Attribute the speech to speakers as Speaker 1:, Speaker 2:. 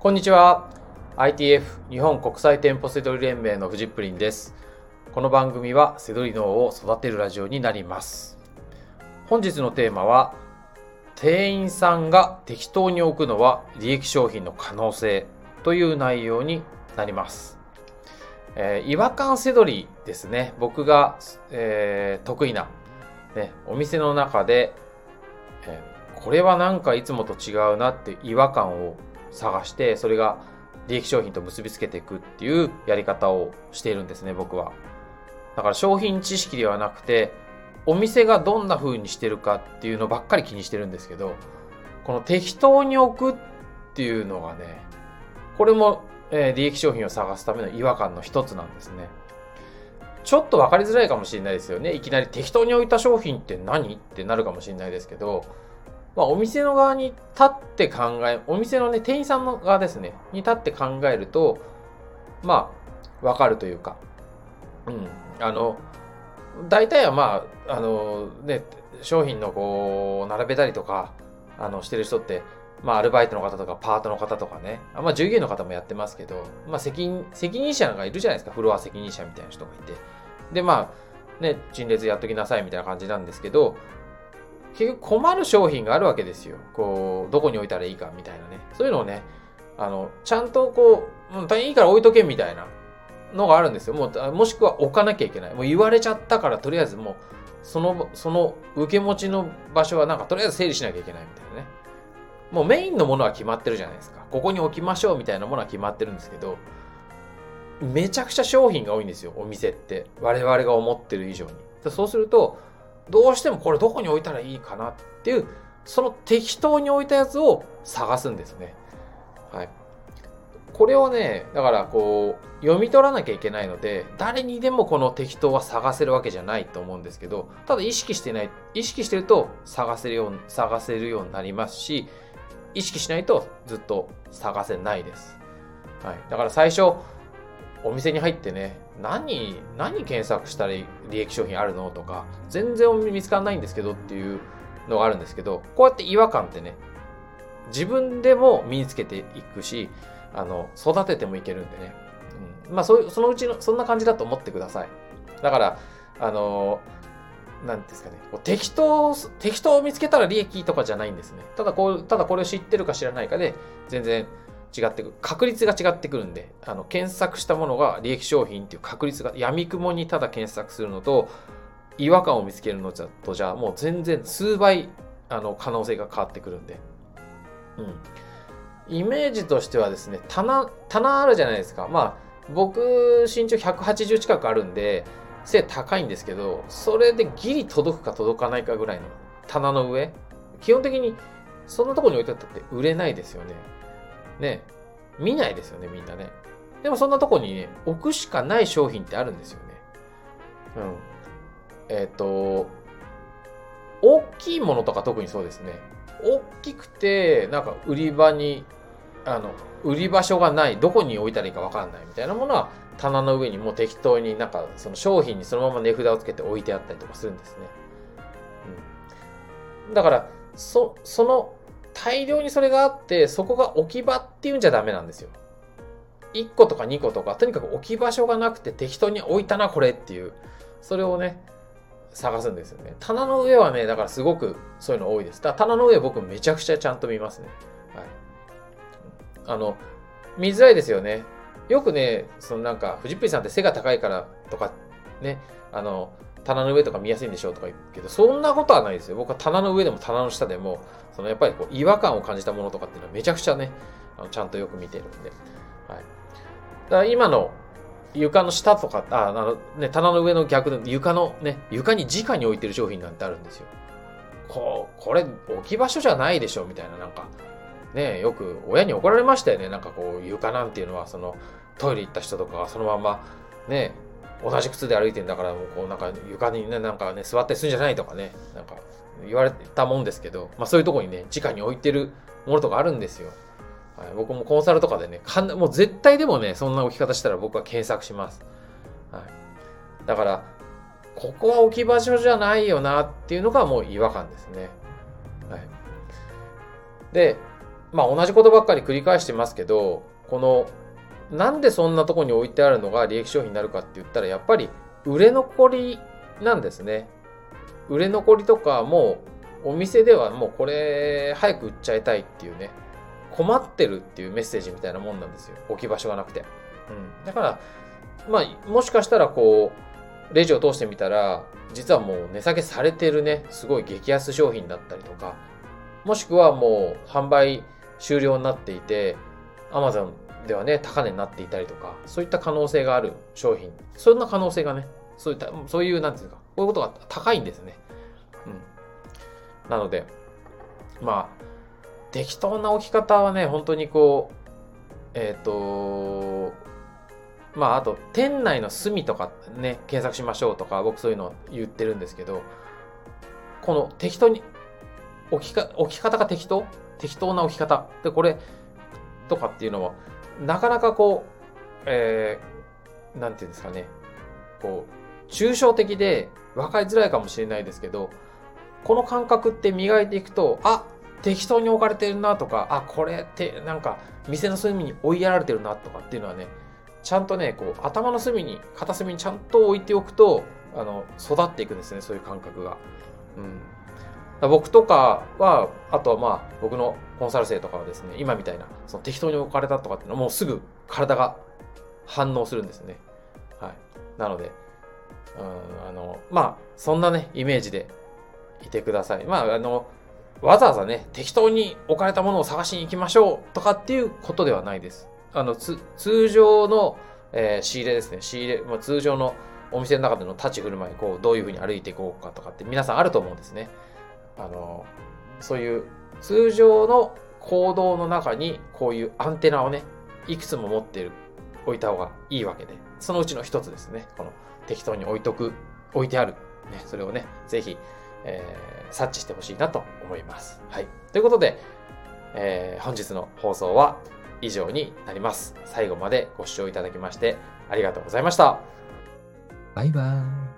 Speaker 1: こんにちは。ITF 日本国際店舗セドリ連盟のフジップリンです。この番組はセドリ脳を育てるラジオになります。本日のテーマは店員さんが適当に置くのは利益商品の可能性という内容になります。えー、違和感せどりですね。僕が、えー、得意な、ね、お店の中で、えー、これはなんかいつもと違うなって違和感を探して、それが利益商品と結びつけていくっていうやり方をしているんですね、僕は。だから商品知識ではなくて、お店がどんな風にしてるかっていうのばっかり気にしてるんですけど、この適当に置くっていうのがね、これも、え、利益商品を探すための違和感の一つなんですね。ちょっと分かりづらいかもしれないですよね。いきなり適当に置いた商品って何？ってなるかもしれないですけど、まあ、お店の側に立って考え、お店のね、店員さんの側ですね、に立って考えると、まあ、わかるというか、うん、あの、大体はまあ、あの、ね、商品のこう、並べたりとか、あの、してる人って、まあ、アルバイトの方とか、パートの方とかね、まあ、従業員の方もやってますけど、まあ、責任、責任者がいるじゃないですか、フロア責任者みたいな人がいて。で、まあ、ね、陳列やっときなさいみたいな感じなんですけど、結局困る商品があるわけですよ。こう、どこに置いたらいいかみたいなね。そういうのをね、あの、ちゃんとこう、うん、いいから置いとけみたいなのがあるんですよ。もう、もしくは置かなきゃいけない。もう言われちゃったから、とりあえずもう、その、その受け持ちの場所はなんかとりあえず整理しなきゃいけないみたいなね。もうメインのものは決まってるじゃないですか。ここに置きましょうみたいなものは決まってるんですけど、めちゃくちゃ商品が多いんですよ、お店って。我々が思ってる以上に。そうすると、どうしてもこれどこに置いたらいいかなっていう、その適当に置いたやつを探すんですね。はい。これをね、だからこう、読み取らなきゃいけないので、誰にでもこの適当は探せるわけじゃないと思うんですけど、ただ意識してない、意識してると探せるよう、探せるようになりますし、意識しないとずっと探せないです。はい。だから最初、お店に入ってね、何、何検索したら利益商品あるのとか、全然見つからないんですけどっていうのがあるんですけど、こうやって違和感ってね、自分でも身につけていくし、あの、育ててもいけるんでね。うん、まあ、そういう、そのうちの、そんな感じだと思ってください。だから、あのなんですかね、こう適当、適当を見つけたら利益とかじゃないんですね。ただこう、ただこれを知ってるか知らないかで、全然違ってくる。確率が違ってくるんで、あの、検索したものが利益商品っていう確率が、闇雲にただ検索するのと、違和感を見つけるのとじゃ、もう全然数倍、あの、可能性が変わってくるんで。うん。イメージとしてはですね、棚、棚あるじゃないですか。まあ、僕、身長180近くあるんで、背高いんですけど、それでギリ届くか届かないかぐらいの棚の上。基本的に、そんなとこに置いてあったって売れないですよね。ね、見ないですよね、みんなね。でもそんなとこにね、置くしかない商品ってあるんですよね。うん。えっ、ー、と、大きいものとか特にそうですね。大きくて、なんか売り場に、あの、売り場所がない、どこに置いたらいいかわかんないみたいなものは、棚の上にもう適当になんか、その商品にそのまま値札をつけて置いてあったりとかするんですね。うん。だから、そ、その大量にそれがあって、そこが置き場っていうんじゃダメなんですよ。1個とか2個とか、とにかく置き場所がなくて適当に置いたな、これっていう、それをね、探すんですよね。棚の上はね、だからすごくそういうの多いです。だから棚の上僕めちゃくちゃちゃんと見ますね。はい。あの、見づらいですよね。よくね、そのなんか、藤っぷりさんって背が高いからとか、ね、あの、棚の上とか見やすいんでしょうとか言うけど、そんなことはないですよ。僕は棚の上でも棚の下でも、そのやっぱりこう違和感を感じたものとかっていうのはめちゃくちゃね、あのちゃんとよく見てるんで。はい。だから今の床の下とか、ああのね、棚の上の逆で床のね、床に直に置いてる商品なんてあるんですよ。こう、これ置き場所じゃないでしょみたいな、なんか、ね、よく親に怒られましたよね。なんかこう、床なんていうのは、その、トイレ行った人とかがそのまま、ね、同じ靴で歩いてんだから、もうこうなんか床にね、なんかね、座ったりするんじゃないとかね、なんか言われたもんですけど、まあそういうとこにね、直に置いてるものとかあるんですよ。はい、僕もコンサルとかでね、かんもう絶対でもね、そんな置き方したら僕は検索します。はい、だから、ここは置き場所じゃないよなっていうのがもう違和感ですね。はい、で、まあ同じことばっかり繰り返してますけど、この、なんでそんなとこに置いてあるのが利益商品になるかって言ったら、やっぱり売れ残りなんですね。売れ残りとかもうお店ではもうこれ早く売っちゃいたいっていうね、困ってるっていうメッセージみたいなもんなんですよ。置き場所がなくて。うん。だから、まあ、もしかしたらこう、レジを通してみたら、実はもう値下げされてるね、すごい激安商品だったりとか、もしくはもう販売終了になっていて、Amazon ではね、高値になっていたりとか、そういった可能性がある商品、そんな可能性がね、そういった、そういう、なんていうか、こういうことが高いんですね。うん。なので、まあ、適当な置き方はね、本当にこう、えっ、ー、と、まあ、あと、店内の隅とかね、検索しましょうとか、僕そういうの言ってるんですけど、この適当に、置きか、置き方が適当？適当な置き方。で、これ、とかっていうのは、なかなかこう、えー、なんていうんですかね、こう、抽象的で分かりづらいかもしれないですけど、この感覚って磨いていくと、あ、適当に置かれてるなとか、あ、これってなんか店の隅に追いやられてるなとかっていうのはね、ちゃんとね、こう頭の隅に、片隅にちゃんと置いておくと、あの、育っていくんですね、そういう感覚が。うん。僕とかは、あとはまあ、僕のコンサル生とかはですね、今みたいな、その適当に置かれたとかっていうのはもうすぐ体が反応するんですね。はい。なので、うん、あの、まあ、そんなね、イメージでいてください。まあ、あの、わざわざね、適当に置かれたものを探しに行きましょうとかっていうことではないです。あの、通常の、えー、仕入れですね。仕入れ、まあ、通常のお店の中での立ち振る舞い、こう、どういうふうに歩いていこうかとかって皆さんあると思うんですね。あの、そういう通常の行動の中にこういうアンテナをね、いくつも持ってる、置いた方がいいわけで、そのうちの一つですね。この適当に置いとく、置いてある。ね、それをね、ぜひ、えー、察知してほしいなと思います。はい。ということで、えー、本日の放送は以上になります。最後までご視聴いただきましてありがとうございました。
Speaker 2: バイバーイ。